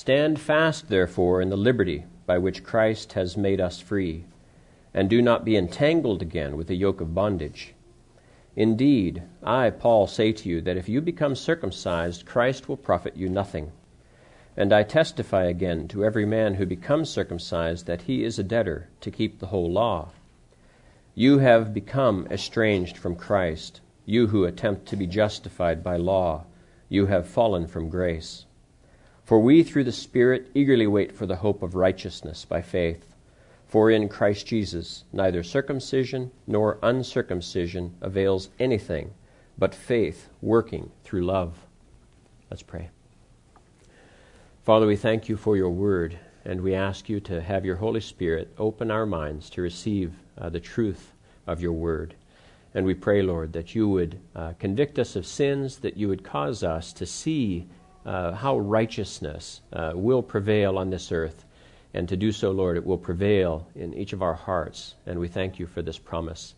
Stand fast, therefore, in the liberty by which Christ has made us free, and do not be entangled again with the yoke of bondage. Indeed, I, Paul, say to you that if you become circumcised, Christ will profit you nothing. And I testify again to every man who becomes circumcised that he is a debtor to keep the whole law. You have become estranged from Christ, you who attempt to be justified by law. You have fallen from grace. For we, through the Spirit, eagerly wait for the hope of righteousness by faith. For in Christ Jesus neither circumcision nor uncircumcision avails anything, but faith working through love. Let's pray. Father, we thank you for your word, and we ask you to have your Holy Spirit open our minds to receive uh, the truth of your word. And we pray, Lord, that you would uh, convict us of sins, that you would cause us to see uh, how righteousness uh, will prevail on this earth and to do so, Lord, it will prevail in each of our hearts. And we thank you for this promise.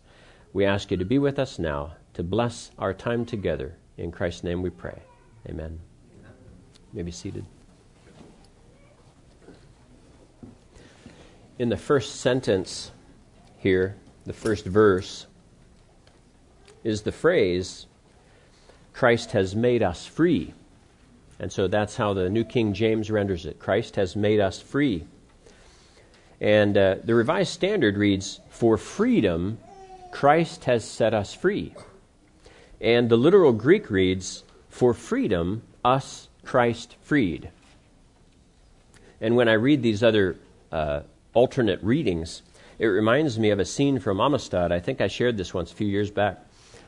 We ask you to be with us now, to bless our time together. In Christ's name we pray. Amen. You may be seated. In the first sentence here, the first verse, is the phrase, Christ has made us free. And so that's how the New King James renders it Christ has made us free. And uh, the Revised Standard reads, For freedom, Christ has set us free. And the literal Greek reads, For freedom, us Christ freed. And when I read these other uh, alternate readings, it reminds me of a scene from Amistad. I think I shared this once a few years back.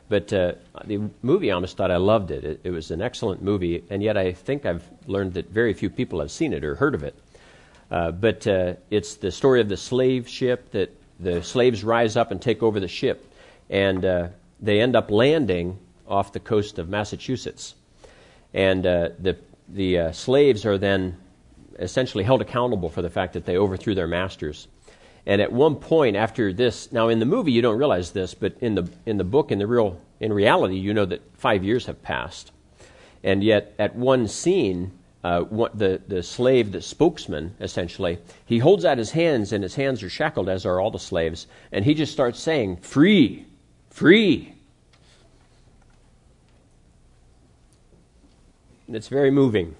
But uh, the movie Amistad, I loved it. it. It was an excellent movie, and yet I think I've learned that very few people have seen it or heard of it. Uh, but uh, it's the story of the slave ship that the slaves rise up and take over the ship, and uh, they end up landing off the coast of Massachusetts. And uh, the the uh, slaves are then essentially held accountable for the fact that they overthrew their masters. And at one point after this, now in the movie you don't realize this, but in the in the book, in the real in reality, you know that five years have passed. And yet, at one scene, uh, what, the, the slave, the spokesman, essentially, he holds out his hands and his hands are shackled, as are all the slaves, and he just starts saying, Free, free. And it's very moving.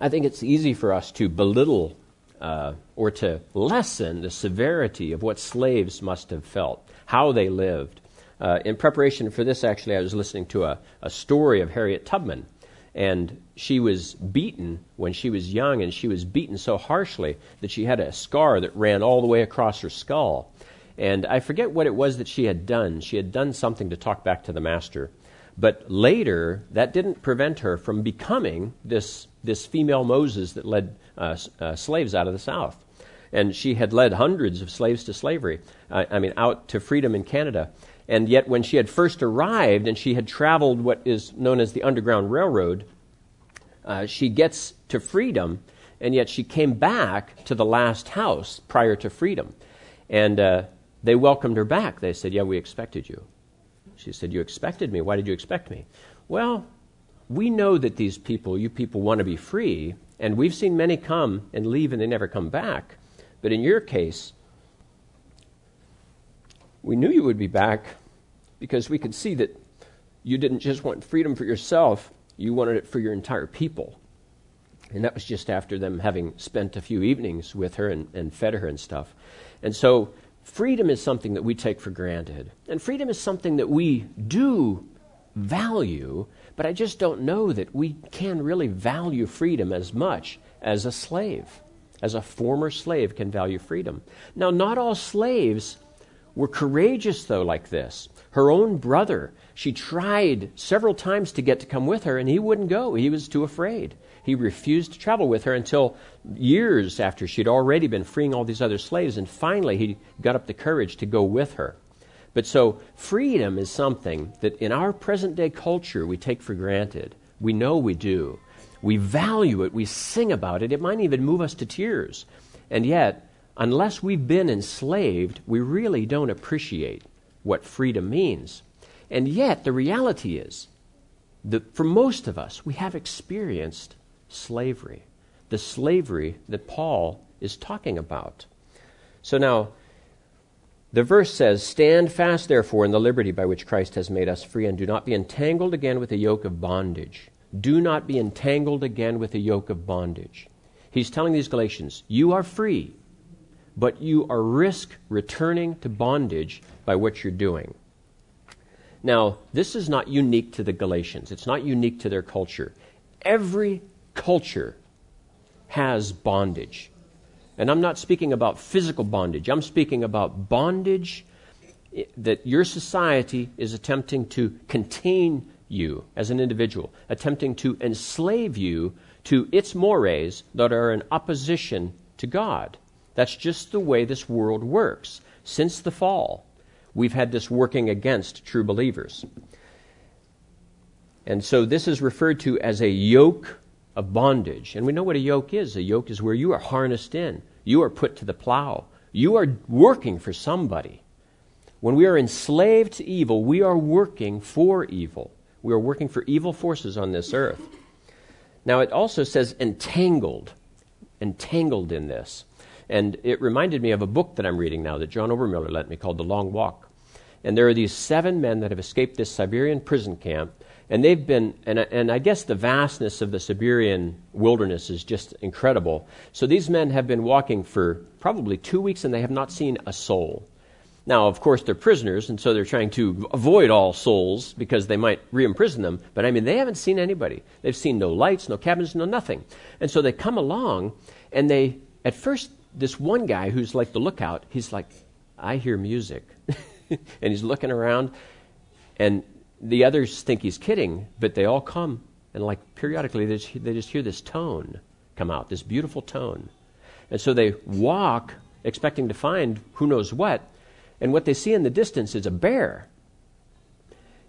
I think it's easy for us to belittle uh, or to lessen the severity of what slaves must have felt, how they lived. Uh, in preparation for this, actually, I was listening to a, a story of Harriet Tubman. And she was beaten when she was young, and she was beaten so harshly that she had a scar that ran all the way across her skull. And I forget what it was that she had done. She had done something to talk back to the master. But later, that didn't prevent her from becoming this, this female Moses that led uh, uh, slaves out of the South. And she had led hundreds of slaves to slavery, uh, I mean, out to freedom in Canada. And yet, when she had first arrived and she had traveled what is known as the Underground Railroad, uh, she gets to freedom, and yet she came back to the last house prior to freedom. And uh, they welcomed her back. They said, Yeah, we expected you. She said, You expected me? Why did you expect me? Well, we know that these people, you people, want to be free, and we've seen many come and leave and they never come back. But in your case, we knew you would be back because we could see that you didn't just want freedom for yourself, you wanted it for your entire people. And that was just after them having spent a few evenings with her and, and fed her and stuff. And so freedom is something that we take for granted. And freedom is something that we do value, but I just don't know that we can really value freedom as much as a slave, as a former slave can value freedom. Now, not all slaves were courageous, though, like this. Her own brother, she tried several times to get to come with her, and he wouldn't go. He was too afraid. He refused to travel with her until years after she'd already been freeing all these other slaves, and finally he got up the courage to go with her. But so, freedom is something that in our present day culture we take for granted. We know we do. We value it, we sing about it, it might even move us to tears. And yet, unless we've been enslaved, we really don't appreciate what freedom means. And yet, the reality is that for most of us, we have experienced slavery, the slavery that Paul is talking about. So now, the verse says, Stand fast, therefore, in the liberty by which Christ has made us free, and do not be entangled again with the yoke of bondage. Do not be entangled again with the yoke of bondage. He's telling these Galatians, You are free, but you are risk returning to bondage by what you're doing. Now, this is not unique to the Galatians, it's not unique to their culture. Every culture has bondage. And I'm not speaking about physical bondage, I'm speaking about bondage that your society is attempting to contain you as an individual, attempting to enslave you to its mores that are in opposition to God. That's just the way this world works since the fall we've had this working against true believers. And so this is referred to as a yoke of bondage. And we know what a yoke is. A yoke is where you are harnessed in, you are put to the plow, you are working for somebody. When we are enslaved to evil, we are working for evil. We are working for evil forces on this earth. Now, it also says entangled, entangled in this. And it reminded me of a book that I'm reading now that John Obermiller lent me called The Long Walk. And there are these seven men that have escaped this Siberian prison camp. And they've been, and, and I guess the vastness of the Siberian wilderness is just incredible. So these men have been walking for probably two weeks and they have not seen a soul. Now, of course, they're prisoners, and so they're trying to avoid all souls because they might re imprison them. But I mean, they haven't seen anybody. They've seen no lights, no cabins, no nothing. And so they come along, and they, at first, this one guy who's like the lookout, he's like, I hear music. and he's looking around, and the others think he's kidding, but they all come, and like periodically they just, they just hear this tone come out, this beautiful tone. And so they walk expecting to find who knows what, and what they see in the distance is a bear.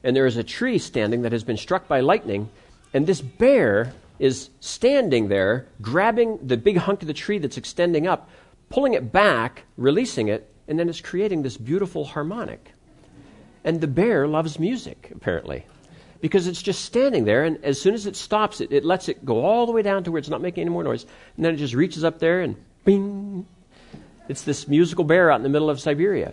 And there is a tree standing that has been struck by lightning, and this bear is standing there, grabbing the big hunk of the tree that's extending up, pulling it back, releasing it, and then it's creating this beautiful harmonic. And the bear loves music, apparently, because it's just standing there, and as soon as it stops, it, it lets it go all the way down to where it's not making any more noise, and then it just reaches up there and bing. It's this musical bear out in the middle of Siberia.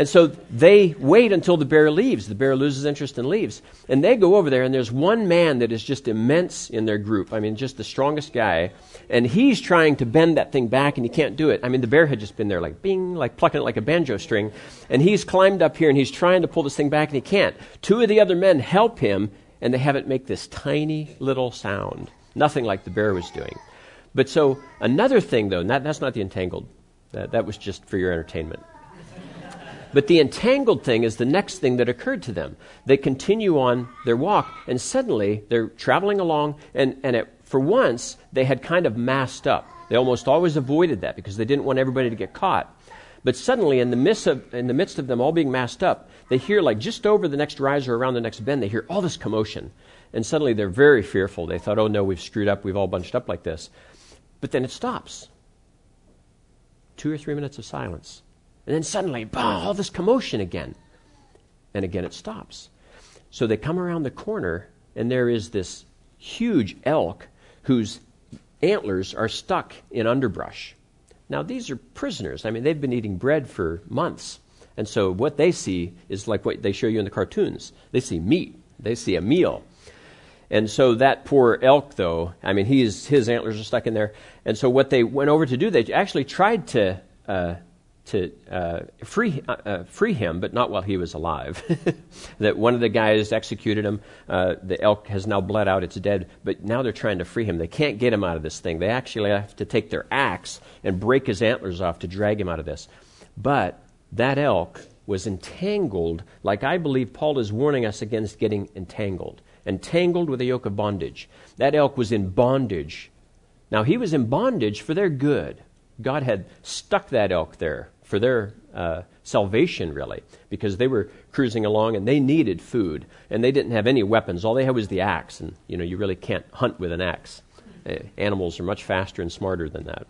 And so they wait until the bear leaves. The bear loses interest and leaves. And they go over there, and there's one man that is just immense in their group. I mean, just the strongest guy. And he's trying to bend that thing back, and he can't do it. I mean, the bear had just been there, like bing, like plucking it like a banjo string. And he's climbed up here, and he's trying to pull this thing back, and he can't. Two of the other men help him, and they have it make this tiny little sound. Nothing like the bear was doing. But so, another thing, though, that, that's not the entangled. That, that was just for your entertainment. But the entangled thing is the next thing that occurred to them. They continue on their walk, and suddenly they're traveling along, and, and it, for once, they had kind of masked up. They almost always avoided that because they didn't want everybody to get caught. But suddenly, in the, midst of, in the midst of them all being masked up, they hear, like just over the next rise or around the next bend, they hear all this commotion. And suddenly they're very fearful. They thought, oh no, we've screwed up. We've all bunched up like this. But then it stops. Two or three minutes of silence. And then suddenly, all this commotion again. And again it stops. So they come around the corner, and there is this huge elk whose antlers are stuck in underbrush. Now, these are prisoners. I mean, they've been eating bread for months. And so what they see is like what they show you in the cartoons. They see meat, they see a meal. And so that poor elk, though, I mean, he's, his antlers are stuck in there. And so what they went over to do, they actually tried to uh, to uh, free, uh, uh, free him, but not while he was alive. that one of the guys executed him. Uh, the elk has now bled out, it's dead, but now they're trying to free him. They can't get him out of this thing. They actually have to take their axe and break his antlers off to drag him out of this. But that elk was entangled, like I believe Paul is warning us against getting entangled. Entangled with a yoke of bondage. That elk was in bondage. Now, he was in bondage for their good. God had stuck that elk there for their uh, salvation, really, because they were cruising along and they needed food and they didn't have any weapons. All they had was the axe, and you know you really can't hunt with an axe. Uh, animals are much faster and smarter than that.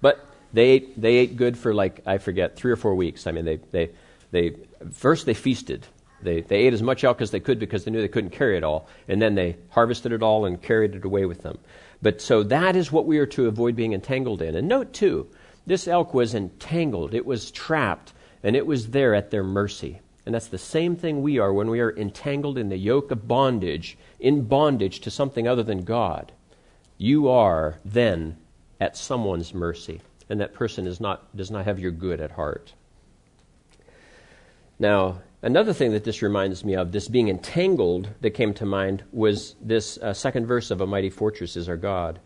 But they ate, they ate good for like I forget three or four weeks. I mean, they they they first they feasted They, they ate as much elk as they could because they knew they couldn't carry it all. And then they harvested it all and carried it away with them. But so that is what we are to avoid being entangled in. And note, too, this elk was entangled, it was trapped, and it was there at their mercy. And that's the same thing we are when we are entangled in the yoke of bondage, in bondage to something other than God. You are then at someone's mercy, and that person is not, does not have your good at heart. Now, another thing that this reminds me of, this being entangled that came to mind, was this uh, second verse of A Mighty Fortress is Our God.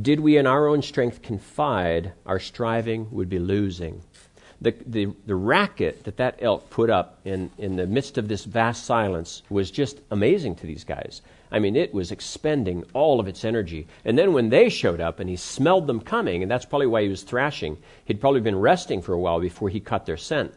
Did we in our own strength confide, our striving would be losing. The, the, the racket that that elk put up in, in the midst of this vast silence was just amazing to these guys. I mean, it was expending all of its energy. And then when they showed up and he smelled them coming, and that's probably why he was thrashing, he'd probably been resting for a while before he caught their scent.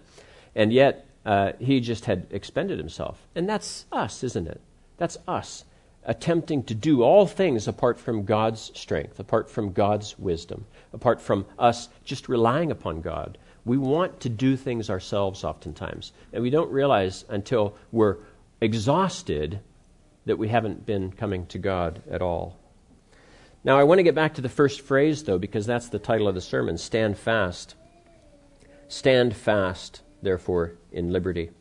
And yet, uh, he just had expended himself. And that's us, isn't it? That's us attempting to do all things apart from God's strength, apart from God's wisdom, apart from us just relying upon God. We want to do things ourselves oftentimes, and we don't realize until we're exhausted that we haven't been coming to God at all. Now, I want to get back to the first phrase, though, because that's the title of the sermon Stand Fast. Stand fast, therefore, in liberty.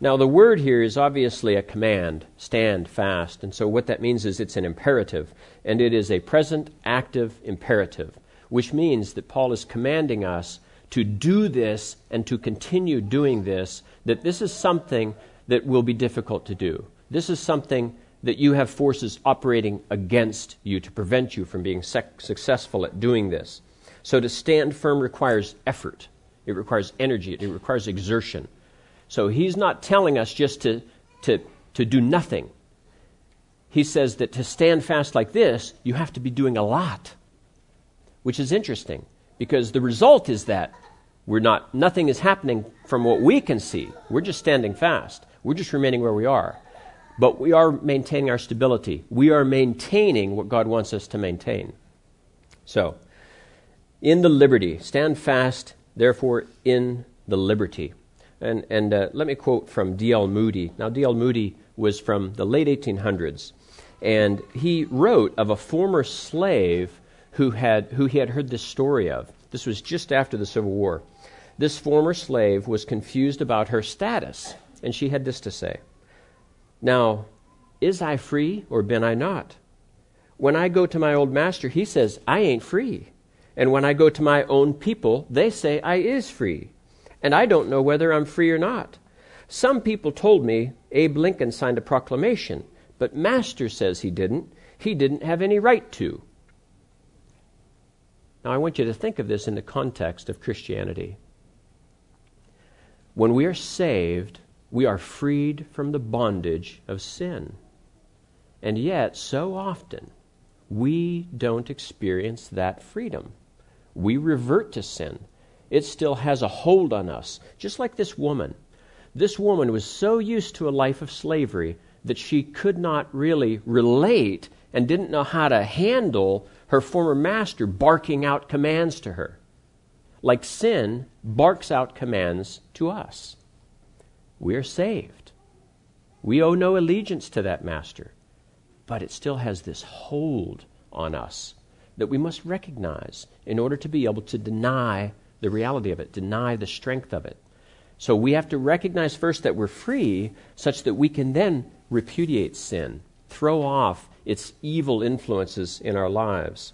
Now, the word here is obviously a command stand fast. And so, what that means is it's an imperative, and it is a present active imperative, which means that Paul is commanding us to do this and to continue doing this, that this is something that will be difficult to do. This is something that you have forces operating against you to prevent you from being sec- successful at doing this. So, to stand firm requires effort, it requires energy, it requires exertion. So he's not telling us just to, to, to do nothing. He says that to stand fast like this, you have to be doing a lot, which is interesting because the result is that we're not, nothing is happening from what we can see. We're just standing fast. We're just remaining where we are. But we are maintaining our stability. We are maintaining what God wants us to maintain. So, in the liberty, stand fast, therefore, in the liberty. And, and uh, let me quote from D.L. Moody. Now, D.L. Moody was from the late 1800s, and he wrote of a former slave who, had, who he had heard this story of. This was just after the Civil War. This former slave was confused about her status, and she had this to say Now, is I free or bin I not? When I go to my old master, he says, I ain't free. And when I go to my own people, they say I is free and I don't know whether I'm free or not. Some people told me Abe Lincoln signed a proclamation, but Master says he didn't. He didn't have any right to. Now, I want you to think of this in the context of Christianity. When we are saved, we are freed from the bondage of sin. And yet, so often, we don't experience that freedom. We revert to sin it still has a hold on us, just like this woman. This woman was so used to a life of slavery that she could not really relate and didn't know how to handle her former master barking out commands to her. Like sin barks out commands to us. We are saved. We owe no allegiance to that master, but it still has this hold on us that we must recognize in order to be able to deny the reality of it, deny the strength of it. So we have to recognize first that we're free, such that we can then repudiate sin, throw off its evil influences in our lives.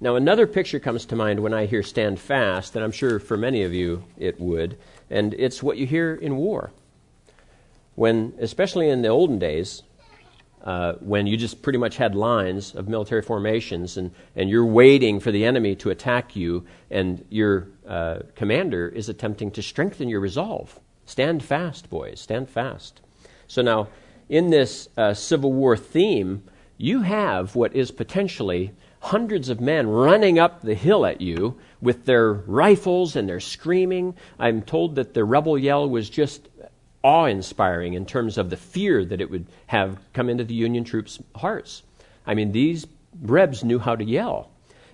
Now, another picture comes to mind when I hear stand fast, and I'm sure for many of you it would, and it's what you hear in war. When, especially in the olden days, uh, when you just pretty much had lines of military formations and, and you're waiting for the enemy to attack you, and your uh, commander is attempting to strengthen your resolve. Stand fast, boys, stand fast. So now, in this uh, Civil War theme, you have what is potentially hundreds of men running up the hill at you with their rifles and they're screaming. I'm told that the rebel yell was just awe inspiring in terms of the fear that it would have come into the Union troops' hearts. I mean, these Rebs knew how to yell.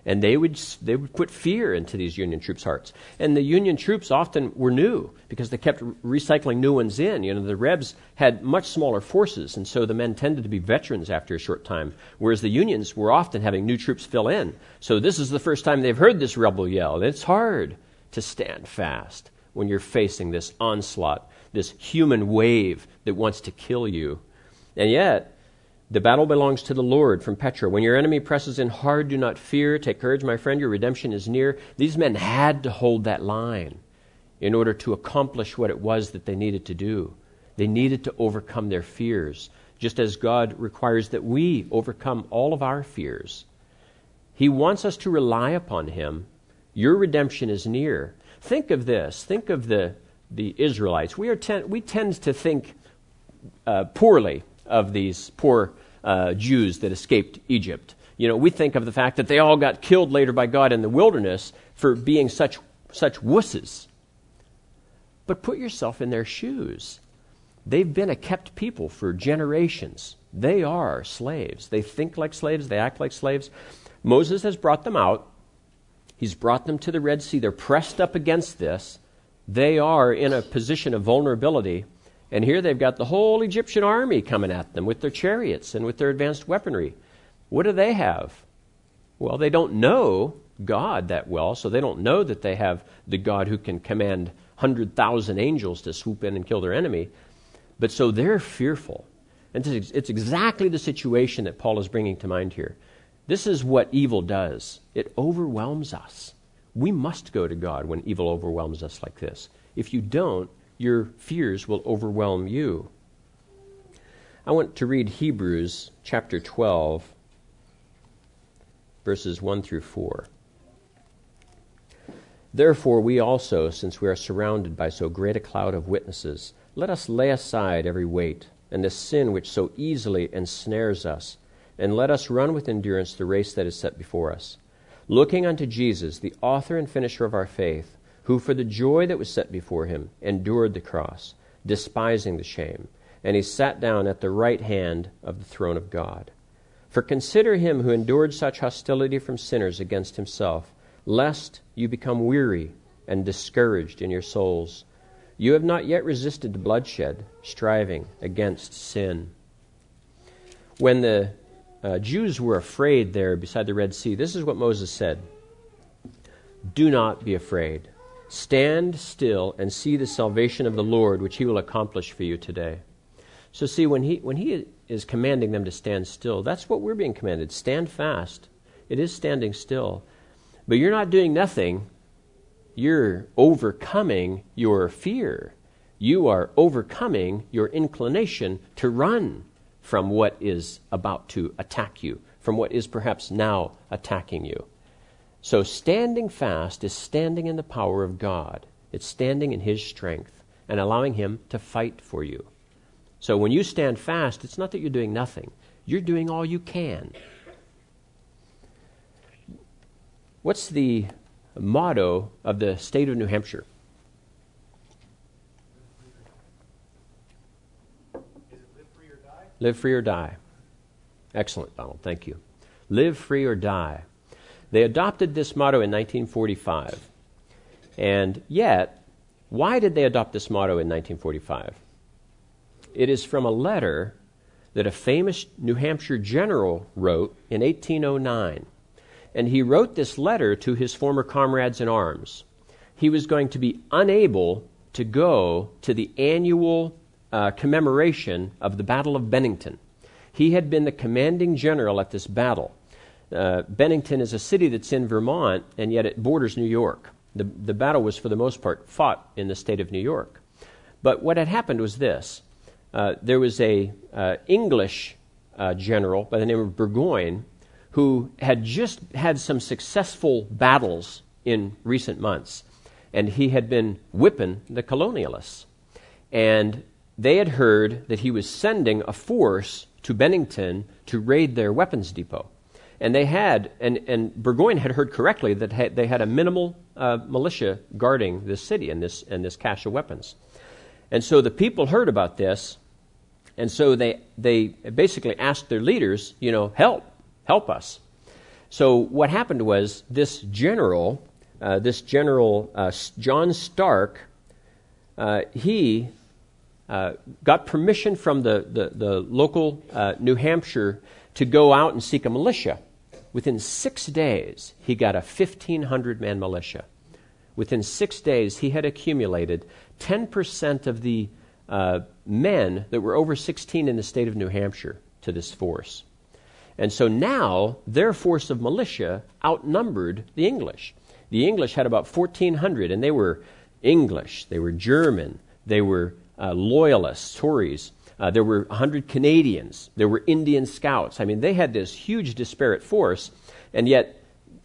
and they would they would put fear into these Union troops' hearts. And the Union troops often were new because they kept recycling new ones in. You know, the Rebs had much smaller forces, and so the men tended to be veterans after a short time, whereas the Unions were often having new troops fill in. So this is the first time they've heard this rebel yell. And it's hard to stand fast when you're facing this onslaught, this human wave that wants to kill you. And yet, the battle belongs to the Lord from Petra. When your enemy presses in hard, do not fear. Take courage, my friend. Your redemption is near. These men had to hold that line in order to accomplish what it was that they needed to do. They needed to overcome their fears, just as God requires that we overcome all of our fears. He wants us to rely upon Him. Your redemption is near. Think of this. Think of the, the Israelites. We, are ten, we tend to think uh, poorly of these poor uh, Jews that escaped Egypt. You know, we think of the fact that they all got killed later by God in the wilderness for being such, such wusses. But put yourself in their shoes. They've been a kept people for generations. They are slaves. They think like slaves, they act like slaves. Moses has brought them out. He's brought them to the Red Sea. They're pressed up against this. They are in a position of vulnerability. And here they've got the whole Egyptian army coming at them with their chariots and with their advanced weaponry. What do they have? Well, they don't know God that well, so they don't know that they have the God who can command 100,000 angels to swoop in and kill their enemy. But so they're fearful. And it's exactly the situation that Paul is bringing to mind here. This is what evil does it overwhelms us. We must go to God when evil overwhelms us like this. If you don't, your fears will overwhelm you. I want to read Hebrews chapter 12, verses 1 through 4. Therefore, we also, since we are surrounded by so great a cloud of witnesses, let us lay aside every weight and the sin which so easily ensnares us, and let us run with endurance the race that is set before us, looking unto Jesus, the author and finisher of our faith who for the joy that was set before him endured the cross, despising the shame, and he sat down at the right hand of the throne of God. For consider him who endured such hostility from sinners against himself, lest you become weary and discouraged in your souls. You have not yet resisted bloodshed, striving against sin. When the uh, Jews were afraid there beside the Red Sea, this is what Moses said Do not be afraid. Stand still and see the salvation of the Lord, which he will accomplish for you today. So, see, when he, when he is commanding them to stand still, that's what we're being commanded. Stand fast. It is standing still. But you're not doing nothing, you're overcoming your fear. You are overcoming your inclination to run from what is about to attack you, from what is perhaps now attacking you. So, standing fast is standing in the power of God, it's standing in His strength and allowing Him to fight for you. So, when you stand fast, it's not that you're doing nothing, you're doing all you can. What's the motto of the state of New Hampshire? live free or die? Live free or die. Excellent, Donald. Thank you. Live free or die. They adopted this motto in 1945. And yet, why did they adopt this motto in 1945? It is from a letter that a famous New Hampshire general wrote in 1809. And he wrote this letter to his former comrades in arms. He was going to be unable to go to the annual uh, commemoration of the Battle of Bennington. He had been the commanding general at this battle. Uh, Bennington is a city that's in Vermont, and yet it borders New York. The, the battle was, for the most part, fought in the state of New York. But what had happened was this uh, there was a uh, English uh, general by the name of Burgoyne who had just had some successful battles in recent months, and he had been whipping the colonialists. And they had heard that he was sending a force to Bennington to raid their weapons depot. And they had, and, and Burgoyne had heard correctly that they had a minimal uh, militia guarding this city and this, and this cache of weapons. And so the people heard about this, and so they, they basically asked their leaders, you know, help, help us. So what happened was this general, uh, this general uh, John Stark, uh, he uh, got permission from the, the, the local uh, New Hampshire to go out and seek a militia. Within six days, he got a 1,500 man militia. Within six days, he had accumulated 10% of the uh, men that were over 16 in the state of New Hampshire to this force. And so now their force of militia outnumbered the English. The English had about 1,400, and they were English, they were German, they were uh, loyalists, Tories. Uh, there were 100 Canadians. There were Indian scouts. I mean, they had this huge disparate force, and yet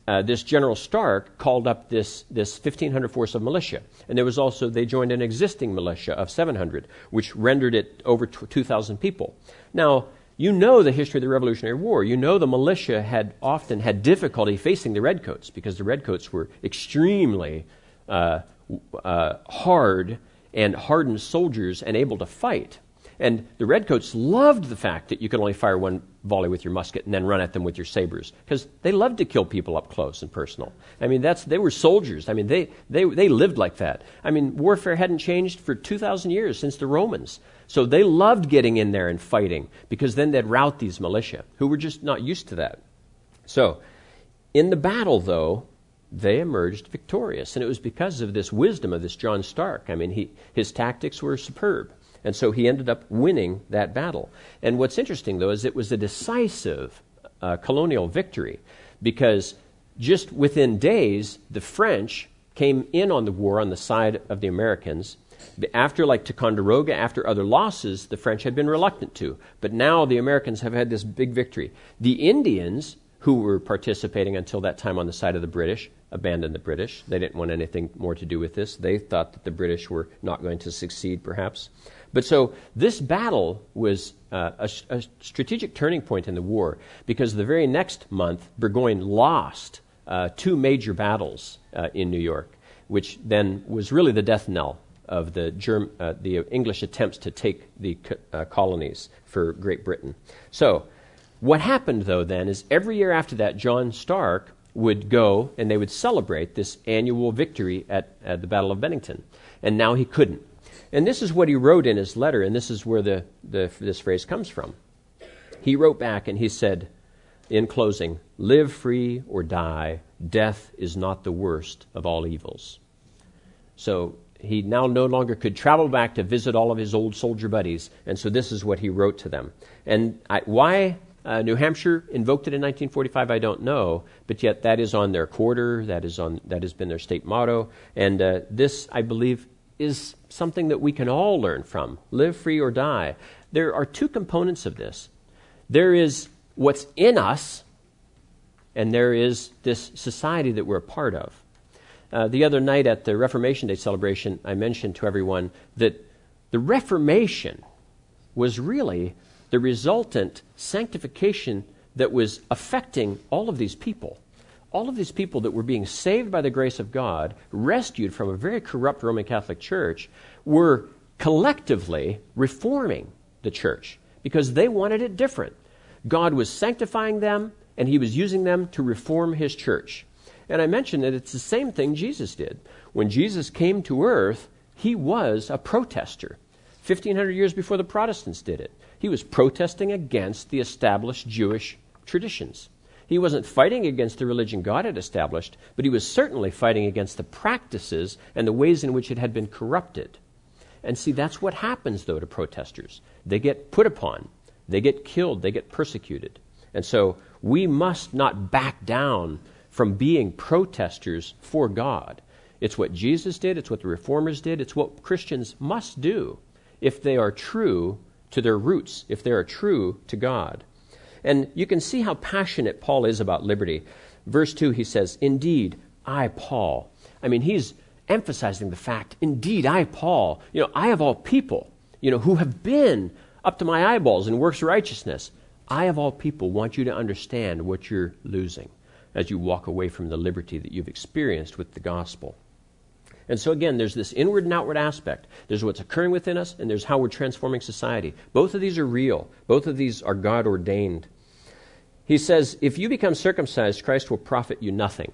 uh, this General Stark called up this, this 1,500 force of militia. And there was also, they joined an existing militia of 700, which rendered it over 2,000 people. Now, you know the history of the Revolutionary War. You know the militia had often had difficulty facing the Redcoats because the Redcoats were extremely uh, uh, hard and hardened soldiers and able to fight. And the Redcoats loved the fact that you could only fire one volley with your musket and then run at them with your sabers because they loved to kill people up close and personal. I mean, that's, they were soldiers. I mean, they, they, they lived like that. I mean, warfare hadn't changed for 2,000 years since the Romans. So they loved getting in there and fighting because then they'd rout these militia who were just not used to that. So, in the battle, though, they emerged victorious. And it was because of this wisdom of this John Stark. I mean, he, his tactics were superb. And so he ended up winning that battle. And what's interesting, though, is it was a decisive uh, colonial victory because just within days, the French came in on the war on the side of the Americans. After, like Ticonderoga, after other losses, the French had been reluctant to. But now the Americans have had this big victory. The Indians, who were participating until that time on the side of the British, abandoned the British. They didn't want anything more to do with this. They thought that the British were not going to succeed, perhaps. But so this battle was uh, a, a, strategic turning point in the war because the very next month, Burgoyne lost uh, two major battles uh, in New York, which then was really the death knell of the, Germ- uh, the English attempts to take the co- uh, colonies for Great Britain. So, what happened though then is every year after that, John Stark would go and they would celebrate this annual victory at, at the Battle of Bennington. And now he couldn't. And this is what he wrote in his letter, and this is where the, the, this phrase comes from. He wrote back and he said, in closing, live free or die, death is not the worst of all evils. So he now no longer could travel back to visit all of his old soldier buddies, and so this is what he wrote to them. And I, why uh, New Hampshire invoked it in 1945, I don't know, but yet that is on their quarter, that, is on, that has been their state motto, and uh, this, I believe, is something that we can all learn from live free or die. There are two components of this there is what's in us, and there is this society that we're a part of. Uh, the other night at the Reformation Day celebration, I mentioned to everyone that the Reformation was really the resultant sanctification that was affecting all of these people all of these people that were being saved by the grace of God, rescued from a very corrupt Roman Catholic Church, were collectively reforming the church because they wanted it different. God was sanctifying them, and He was using them to reform His church. And I mentioned that it's the same thing Jesus did. When Jesus came to earth, He was a protester. 1500 years before the Protestants did it. He was protesting against the established Jewish traditions. He wasn't fighting against the religion God had established, but he was certainly fighting against the practices and the ways in which it had been corrupted. And see, that's what happens, though, to protesters. They get put upon, they get killed, they get persecuted. And so we must not back down from being protesters for God. It's what Jesus did, it's what the reformers did, it's what Christians must do if they are true to their roots, if they are true to God. And you can see how passionate Paul is about liberty. Verse 2, he says, Indeed, I, Paul. I mean, he's emphasizing the fact, indeed, I, Paul, you know, I of all people, you know, who have been up to my eyeballs in works righteousness, I of all people want you to understand what you're losing as you walk away from the liberty that you've experienced with the gospel. And so, again, there's this inward and outward aspect. There's what's occurring within us, and there's how we're transforming society. Both of these are real, both of these are God ordained. he says, If you become circumcised, Christ will profit you nothing.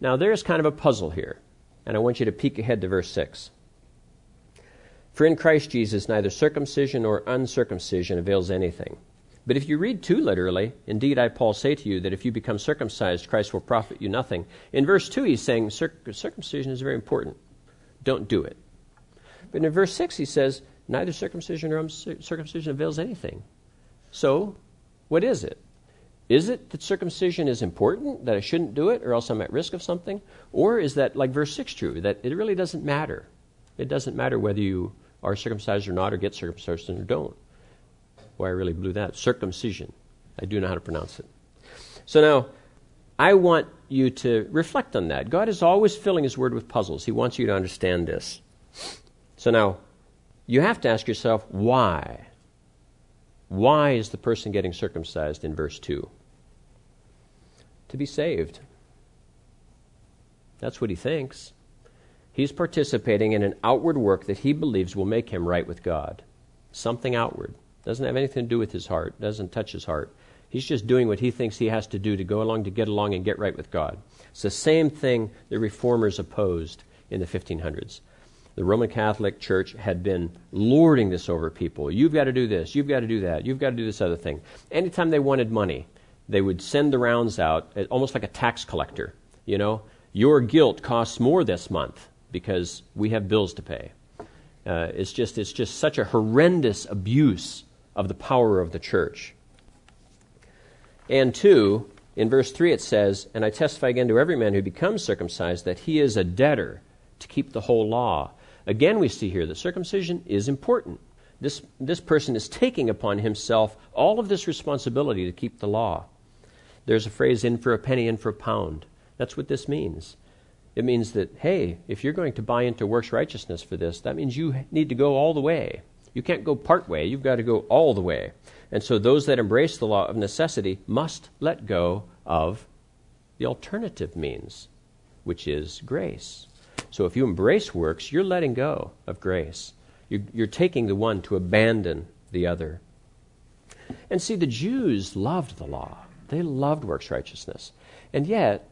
Now, there's kind of a puzzle here, and I want you to peek ahead to verse 6. For in Christ Jesus, neither circumcision nor uncircumcision avails anything. But if you read too literally, indeed, I, Paul, say to you that if you become circumcised, Christ will profit you nothing. In verse 2, he's saying circumcision is very important. Don't do it. But in verse 6, he says, neither circumcision nor uncircumcision avails anything. So, what is it? Is it that circumcision is important, that I shouldn't do it, or else I'm at risk of something? Or is that, like verse 6, true, that it really doesn't matter? It doesn't matter whether you are circumcised or not, or get circumcised or don't. Why I really blew that. Circumcision. I do know how to pronounce it. So now, I want you to reflect on that. God is always filling His Word with puzzles. He wants you to understand this. So now, you have to ask yourself, why? Why is the person getting circumcised in verse 2? To be saved. That's what he thinks. He's participating in an outward work that he believes will make him right with God. Something outward. Doesn't have anything to do with his heart, doesn't touch his heart. He's just doing what he thinks he has to do to go along to get along and get right with God. It's the same thing the reformers opposed in the 1500s the Roman Catholic Church had been lording this over people. You've got to do this, you've got to do that, you've got to do this other thing. Anytime they wanted money, they would send the rounds out, eh, almost like a tax collector. You know, your guilt costs more this month because we have bills to pay. Uh, it's just it's just such a horrendous abuse of the power of the church. And two, in verse three it says, "And I testify again to every man who becomes circumcised that he is a debtor to keep the whole law." Again, we see here that circumcision is important. This, this person is taking upon himself all of this responsibility to keep the law. There's a phrase, in for a penny, in for a pound. That's what this means. It means that, hey, if you're going to buy into works righteousness for this, that means you need to go all the way. You can't go part way, you've got to go all the way. And so those that embrace the law of necessity must let go of the alternative means, which is grace. So if you embrace works, you're letting go of grace. You're, you're taking the one to abandon the other. And see, the Jews loved the law. They loved works righteousness. And yet,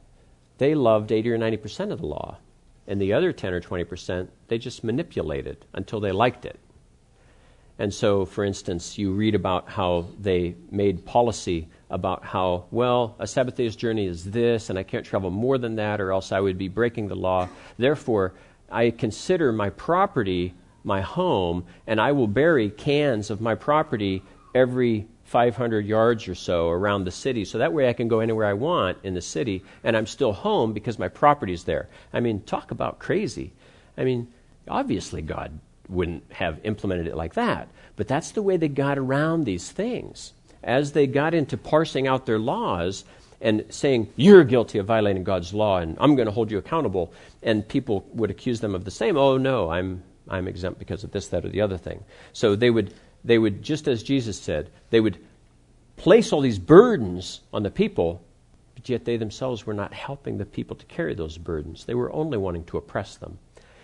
they loved 80 or 90% of the law. And the other 10 or 20%, they just manipulated until they liked it. And so, for instance, you read about how they made policy about how, well, a Sabbath day's journey is this, and I can't travel more than that, or else I would be breaking the law. Therefore, I consider my property my home, and I will bury cans of my property every 500 yards or so around the city. So that way I can go anywhere I want in the city, and I'm still home because my property's there. I mean, talk about crazy. I mean, obviously, God wouldn't have implemented it like that, but that's the way they got around these things as they got into parsing out their laws and saying, You're guilty of violating God's law, and I'm going to hold you accountable, and people would accuse them of the same, Oh, no, I'm, I'm exempt because of this, that, or the other thing. So they would, they would, just as Jesus said, they would place all these burdens on the people, but yet they themselves were not helping the people to carry those burdens. They were only wanting to oppress them.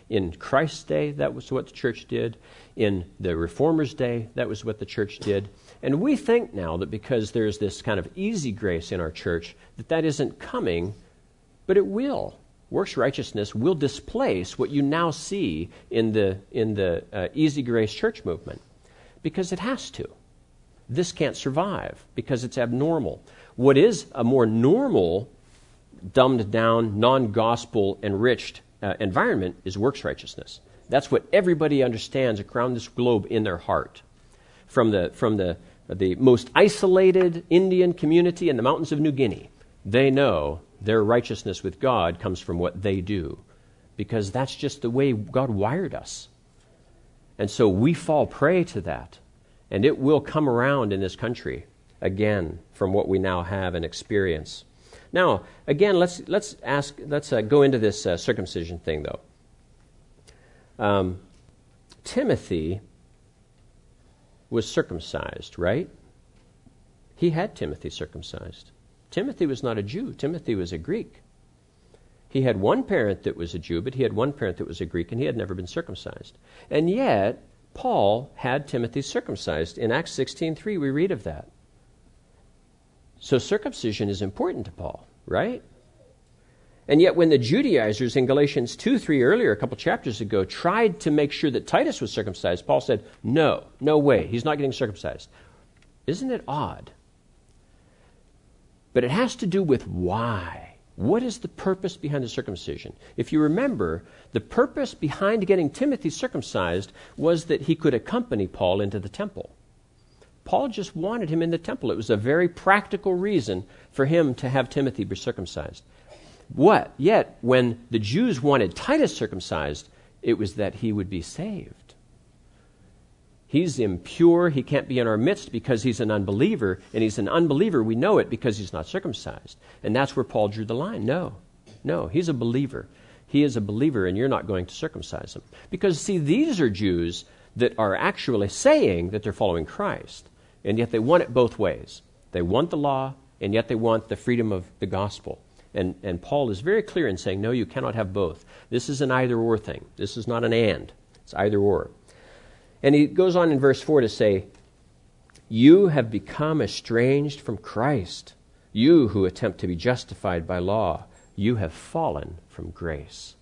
In Christ's day, that was what the church did. In the Reformers' day, that was what the church did. And we think now that because there's this kind of easy grace in our church, that that isn't coming, but it will. Works righteousness will displace what you now see in the, in the uh, easy grace church movement because it has to. This can't survive because it's abnormal. What is a more normal, dumbed down, non gospel enriched uh, environment is works righteousness. That's what everybody understands around this globe in their heart. From the, from the the most isolated Indian community in the mountains of New Guinea, they know their righteousness with God comes from what they do because that's just the way God wired us. And so we fall prey to that. And it will come around in this country again from what we now have and experience. Now, again, let's, let's, ask, let's uh, go into this uh, circumcision thing, though. Um, Timothy was circumcised, right? He had Timothy circumcised. Timothy was not a Jew, Timothy was a Greek. He had one parent that was a Jew, but he had one parent that was a Greek, and he had never been circumcised. And yet, Paul had Timothy circumcised. In Acts 16:3 we read of that. So circumcision is important to Paul, right? And yet, when the Judaizers in Galatians 2 3 earlier, a couple chapters ago, tried to make sure that Titus was circumcised, Paul said, No, no way, he's not getting circumcised. Isn't it odd? But it has to do with why. What is the purpose behind the circumcision? If you remember, the purpose behind getting Timothy circumcised was that he could accompany Paul into the temple. Paul just wanted him in the temple. It was a very practical reason for him to have Timothy be circumcised. What? Yet, when the Jews wanted Titus circumcised, it was that he would be saved. He's impure. He can't be in our midst because he's an unbeliever. And he's an unbeliever. We know it because he's not circumcised. And that's where Paul drew the line. No, no, he's a believer. He is a believer, and you're not going to circumcise him. Because, see, these are Jews that are actually saying that they're following Christ. And yet they want it both ways. They want the law, and yet they want the freedom of the gospel. And, and Paul is very clear in saying, no, you cannot have both. This is an either or thing. This is not an and, it's either or. And he goes on in verse 4 to say, You have become estranged from Christ. You who attempt to be justified by law, you have fallen from grace.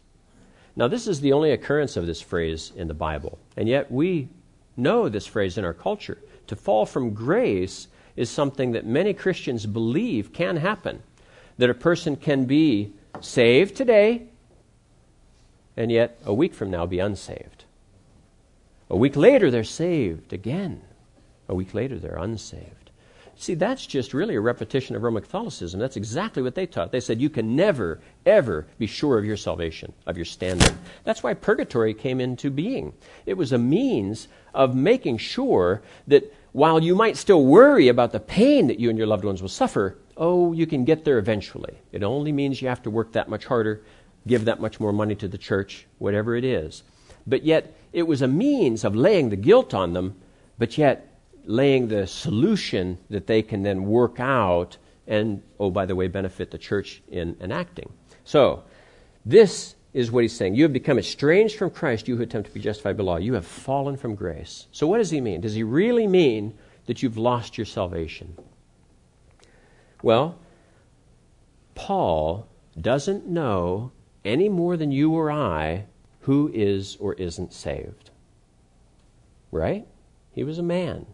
Now, this is the only occurrence of this phrase in the Bible, and yet we know this phrase in our culture. To fall from grace is something that many Christians believe can happen that a person can be saved today and yet a week from now be unsaved. A week later, they're saved again. A week later, they're unsaved. See, that's just really a repetition of Roman Catholicism. That's exactly what they taught. They said you can never, ever be sure of your salvation, of your standing. That's why purgatory came into being. It was a means of making sure that while you might still worry about the pain that you and your loved ones will suffer, oh, you can get there eventually. It only means you have to work that much harder, give that much more money to the church, whatever it is. But yet, it was a means of laying the guilt on them, but yet laying the solution that they can then work out and, oh, by the way, benefit the church in enacting. So, this is what he's saying. You have become estranged from Christ, you who attempt to be justified by law. You have fallen from grace. So, what does he mean? Does he really mean that you've lost your salvation? Well, Paul doesn't know any more than you or I who is or isn't saved. Right? He was a man.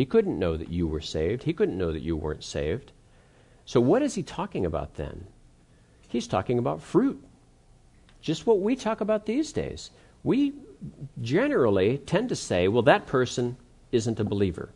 He couldn't know that you were saved. He couldn't know that you weren't saved. So, what is he talking about then? He's talking about fruit. Just what we talk about these days. We generally tend to say, well, that person isn't a believer.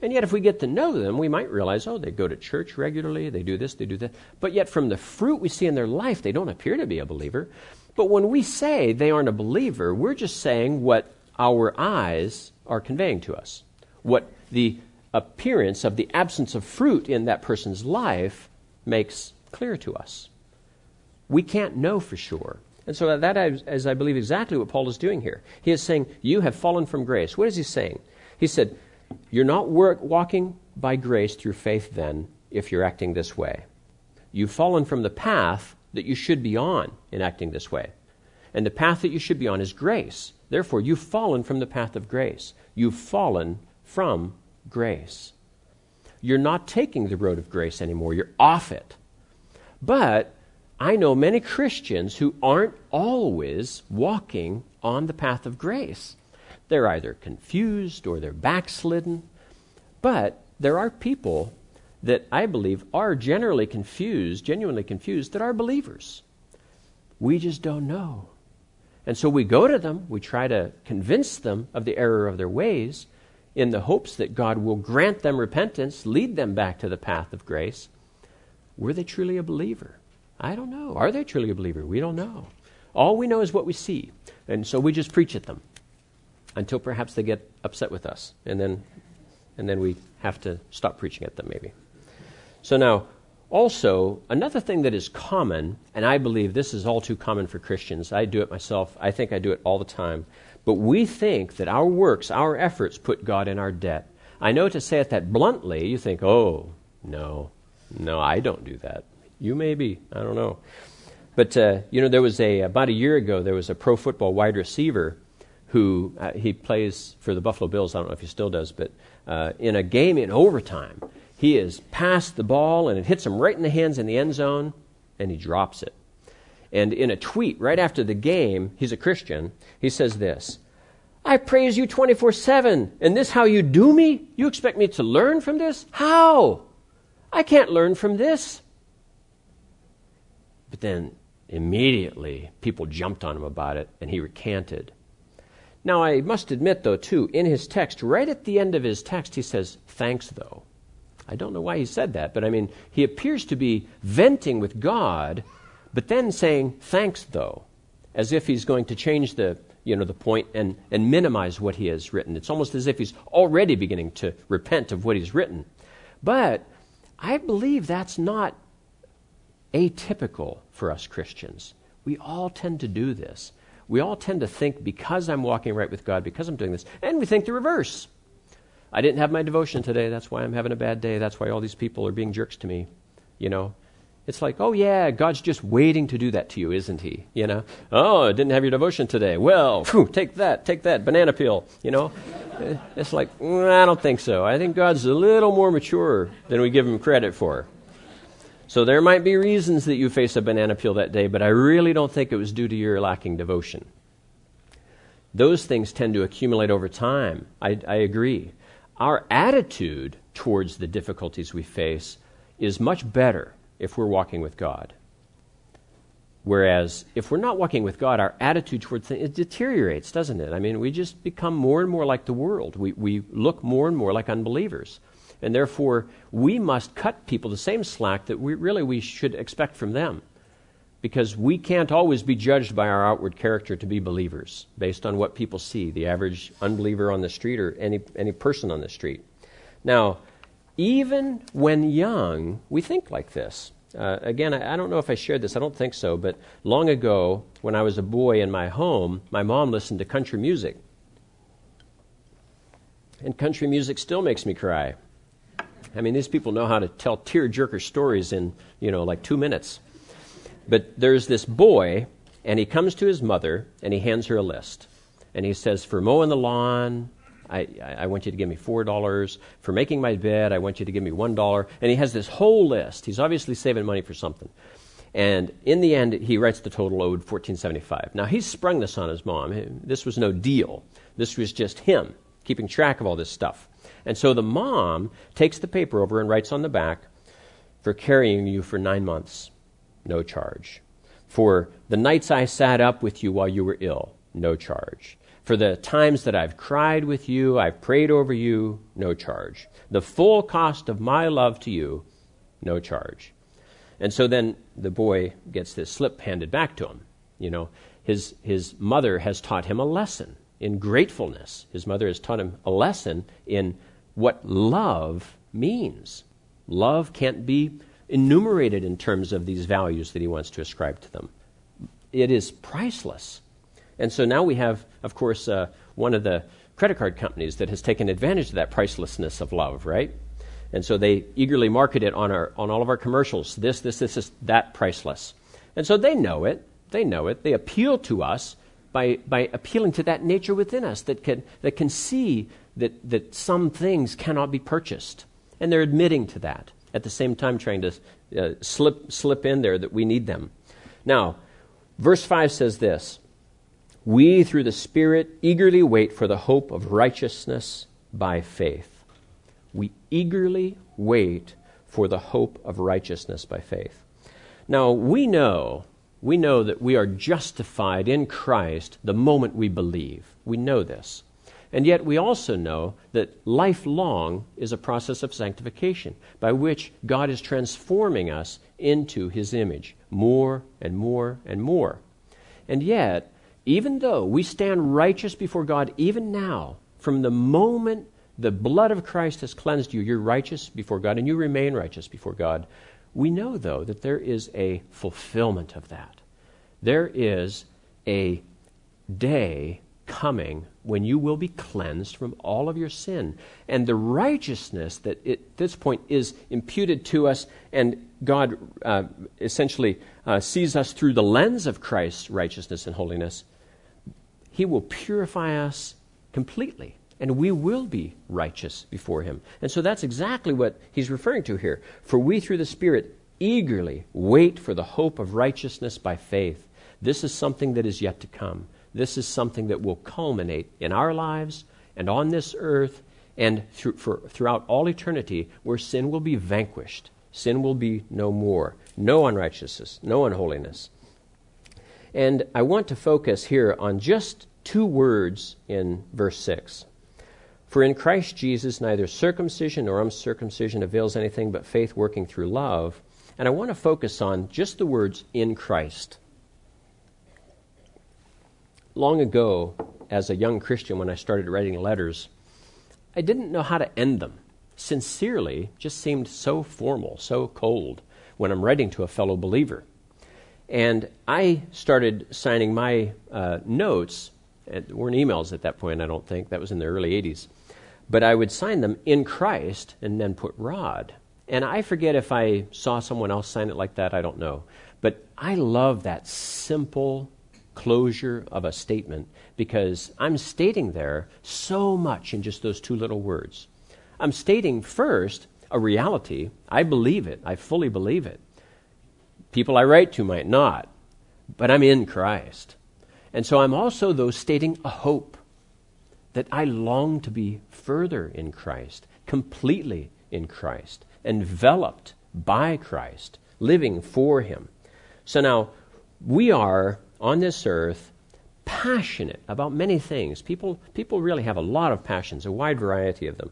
And yet, if we get to know them, we might realize, oh, they go to church regularly, they do this, they do that. But yet, from the fruit we see in their life, they don't appear to be a believer. But when we say they aren't a believer, we're just saying what our eyes are conveying to us, what the appearance of the absence of fruit in that person's life makes clear to us. We can't know for sure. And so that is, as I believe, exactly what Paul is doing here. He is saying, You have fallen from grace. What is he saying? He said, you're not work, walking by grace through faith then if you're acting this way. You've fallen from the path that you should be on in acting this way. And the path that you should be on is grace. Therefore, you've fallen from the path of grace. You've fallen from grace. You're not taking the road of grace anymore. You're off it. But I know many Christians who aren't always walking on the path of grace. They're either confused or they're backslidden. But there are people that I believe are generally confused, genuinely confused, that are believers. We just don't know. And so we go to them, we try to convince them of the error of their ways in the hopes that God will grant them repentance, lead them back to the path of grace. Were they truly a believer? I don't know. Are they truly a believer? We don't know. All we know is what we see. And so we just preach at them until perhaps they get upset with us, and then, and then we have to stop preaching at them, maybe. So now, also, another thing that is common, and I believe this is all too common for Christians, I do it myself, I think I do it all the time, but we think that our works, our efforts, put God in our debt. I know to say it that bluntly, you think, oh, no, no, I don't do that. You may be, I don't know. But, uh, you know, there was a, about a year ago, there was a pro football wide receiver who uh, he plays for the Buffalo Bills. I don't know if he still does, but uh, in a game in overtime, he is passed the ball and it hits him right in the hands in the end zone and he drops it. And in a tweet right after the game, he's a Christian, he says this I praise you 24 7, and this how you do me? You expect me to learn from this? How? I can't learn from this. But then immediately people jumped on him about it, and he recanted. Now, I must admit, though, too, in his text, right at the end of his text, he says, Thanks, though. I don't know why he said that, but I mean, he appears to be venting with God, but then saying, thanks though, as if he's going to change the, you know, the point and, and minimize what he has written. It's almost as if he's already beginning to repent of what he's written. But I believe that's not atypical for us Christians. We all tend to do this. We all tend to think because I'm walking right with God, because I'm doing this, and we think the reverse. I didn't have my devotion today. That's why I'm having a bad day. That's why all these people are being jerks to me. You know, it's like, oh yeah, God's just waiting to do that to you, isn't He? You know, oh, I didn't have your devotion today. Well, take that, take that banana peel. You know, it's like mm, I don't think so. I think God's a little more mature than we give Him credit for. So there might be reasons that you face a banana peel that day, but I really don't think it was due to your lacking devotion. Those things tend to accumulate over time. I, I agree our attitude towards the difficulties we face is much better if we're walking with God. Whereas if we're not walking with God, our attitude towards things it deteriorates, doesn't it? I mean, we just become more and more like the world. We, we look more and more like unbelievers. And therefore, we must cut people the same slack that we really we should expect from them because we can't always be judged by our outward character to be believers based on what people see, the average unbeliever on the street or any, any person on the street. Now, even when young, we think like this. Uh, again, I, I, don't know if I shared this, I don't think so, but long ago, when I was a boy in my home, my mom listened to country music. And country music still makes me cry. I mean, these people know how to tell tear-jerker stories in, you know, like two minutes. But there's this boy, and he comes to his mother, and he hands her a list. And he says, For mowing the lawn, I, I want you to give me $4. For making my bed, I want you to give me $1. And he has this whole list. He's obviously saving money for something. And in the end, he writes the total owed 1475. Now, he's sprung this on his mom. This was no deal. This was just him keeping track of all this stuff. And so the mom takes the paper over and writes on the back, for carrying you for nine months no charge. For the nights I sat up with you while you were ill, no charge. For the times that I've cried with you, I've prayed over you, no charge. The full cost of my love to you, no charge. And so then the boy gets this slip handed back to him. You know, his, his mother has taught him a lesson in gratefulness. His mother has taught him a lesson in what love means. Love can't be enumerated in terms of these values that he wants to ascribe to them. It is priceless. And so now we have, of course, uh, one of the credit card companies that has taken advantage of that pricelessness of love, right? And so they eagerly market it on, our, on all of our commercials. This, this, this is that priceless. And so they know it. They know it. They appeal to us by, by appealing to that nature within us that can, that can see that, that some things cannot be purchased. And they're admitting to that at the same time trying to uh, slip, slip in there that we need them. Now, verse 5 says this We, through the Spirit, eagerly wait for the hope of righteousness by faith. We eagerly wait for the hope of righteousness by faith. Now, we know, we know that we are justified in Christ the moment we believe. We know this. And yet, we also know that lifelong is a process of sanctification by which God is transforming us into His image more and more and more. And yet, even though we stand righteous before God even now, from the moment the blood of Christ has cleansed you, you're righteous before God and you remain righteous before God. We know, though, that there is a fulfillment of that. There is a day coming when you will be cleansed from all of your sin. And the righteousness that at this point is imputed to us, and God uh, essentially uh, sees us through the lens of Christ's righteousness and holiness, He will purify us completely and we will be righteous before him. And so that's exactly what he's referring to here. For we through the Spirit eagerly wait for the hope of righteousness by faith. This is something that is yet to come. This is something that will culminate in our lives and on this earth and through, for, throughout all eternity, where sin will be vanquished. Sin will be no more. No unrighteousness, no unholiness. And I want to focus here on just two words in verse 6. For in Christ Jesus, neither circumcision nor uncircumcision avails anything but faith working through love. And I want to focus on just the words in Christ. Long ago, as a young Christian, when I started writing letters, I didn't know how to end them. Sincerely just seemed so formal, so cold when I'm writing to a fellow believer. And I started signing my uh, notes, it weren't emails at that point, I don't think, that was in the early 80s, but I would sign them in Christ and then put Rod. And I forget if I saw someone else sign it like that, I don't know. But I love that simple closure of a statement because I'm stating there so much in just those two little words. I'm stating first a reality. I believe it, I fully believe it. People I write to might not, but I'm in Christ. And so I'm also, though, stating a hope that I long to be further in Christ, completely in Christ, enveloped by Christ, living for Him. So now, we are on this earth passionate about many things. People, people really have a lot of passions, a wide variety of them.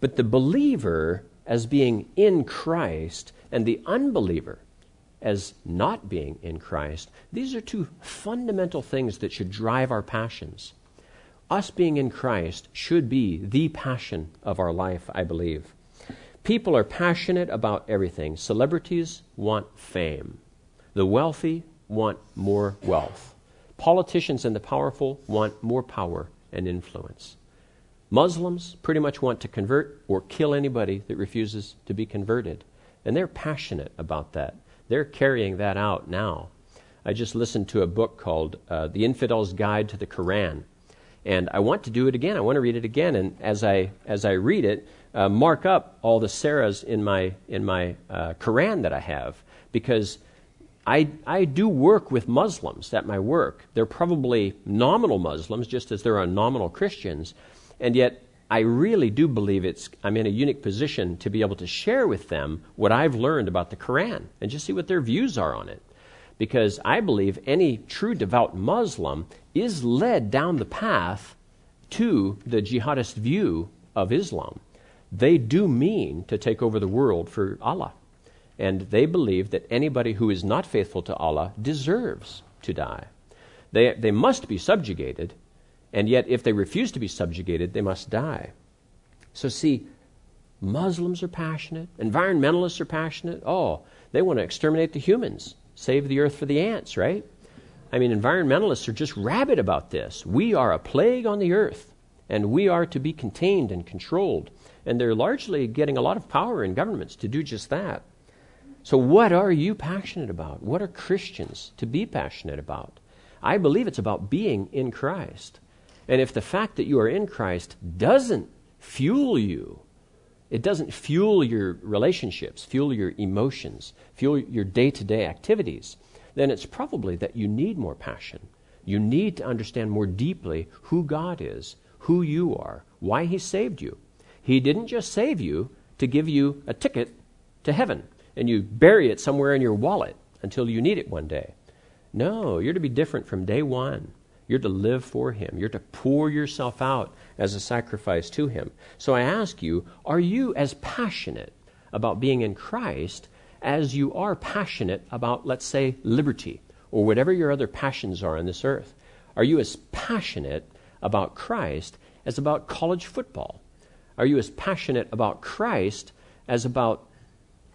But the believer, as being in Christ, and the unbeliever, as not being in Christ, these are two fundamental things that should drive our passions. Us being in Christ should be the passion of our life, I believe. People are passionate about everything. Celebrities want fame, the wealthy want more wealth. Politicians and the powerful want more power and influence. Muslims pretty much want to convert or kill anybody that refuses to be converted. And they're passionate about that. They're carrying that out now. I just listened to a book called uh, The Infidel's Guide to the Quran. And I want to do it again. I want to read it again. And as I, as I read it, uh, mark up all the surahs in my, in my uh, Quran that I have. Because I, I do work with Muslims at my work. They're probably nominal Muslims, just as there are nominal Christians. And yet, I really do believe it's, I'm in a unique position to be able to share with them what I've learned about the Quran and just see what their views are on it. Because I believe any true devout Muslim is led down the path to the jihadist view of Islam. They do mean to take over the world for Allah. And they believe that anybody who is not faithful to Allah deserves to die. They, they must be subjugated, and yet, if they refuse to be subjugated, they must die. So, see, Muslims are passionate, environmentalists are passionate. Oh, they want to exterminate the humans, save the earth for the ants, right? I mean, environmentalists are just rabid about this. We are a plague on the earth, and we are to be contained and controlled. And they're largely getting a lot of power in governments to do just that. So, what are you passionate about? What are Christians to be passionate about? I believe it's about being in Christ. And if the fact that you are in Christ doesn't fuel you, it doesn't fuel your relationships, fuel your emotions, fuel your day to day activities, then it's probably that you need more passion. You need to understand more deeply who God is, who you are, why He saved you. He didn't just save you to give you a ticket to heaven and you bury it somewhere in your wallet until you need it one day. No, you're to be different from day one. You're to live for Him. You're to pour yourself out as a sacrifice to Him. So I ask you, are you as passionate about being in Christ as you are passionate about, let's say, liberty or whatever your other passions are on this earth? Are you as passionate about Christ as about college football? Are you as passionate about Christ as about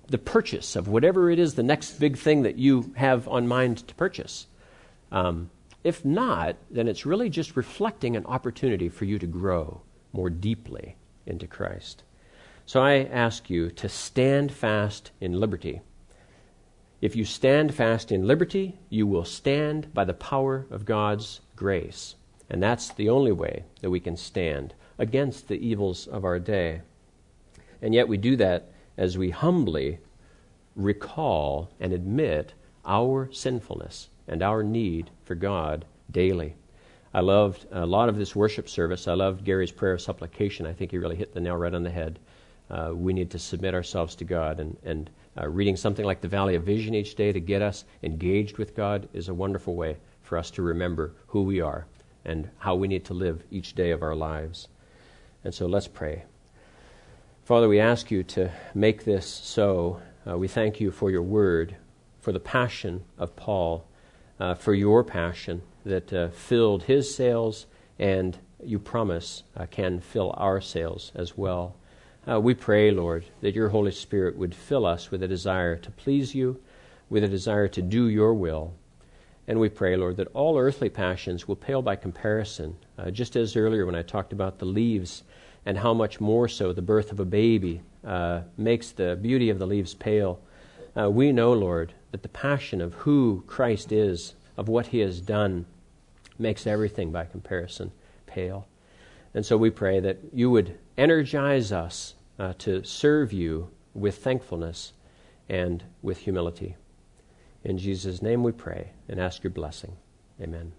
the purchase of whatever it is the next big thing that you have on mind to purchase? Um, if not, then it's really just reflecting an opportunity for you to grow more deeply into Christ. So I ask you to stand fast in liberty. If you stand fast in liberty, you will stand by the power of God's grace. And that's the only way that we can stand against the evils of our day. And yet we do that as we humbly recall and admit our sinfulness and our need for God daily. I loved a lot of this worship service. I loved Gary's prayer of supplication. I think he really hit the nail right on the head. Uh, we need to submit ourselves to God, and, and uh, reading something like the Valley of Vision each day to get us engaged with God is a wonderful way for us to remember who we are and how we need to live each day of our lives. And so let's pray. Father, we ask you to make this so. Uh, we thank you for your word, for the passion of Paul, uh, for your passion that uh, filled his sails, and you promise uh, can fill our sails as well. Uh, we pray, Lord, that your Holy Spirit would fill us with a desire to please you, with a desire to do your will. And we pray, Lord, that all earthly passions will pale by comparison. Uh, just as earlier when I talked about the leaves and how much more so the birth of a baby uh, makes the beauty of the leaves pale, we know, Lord, that the passion of who Christ is, of what he has done, makes everything by comparison pale. And so we pray that you would energize us uh, to serve you with thankfulness and with humility. In Jesus' name we pray and ask your blessing. Amen.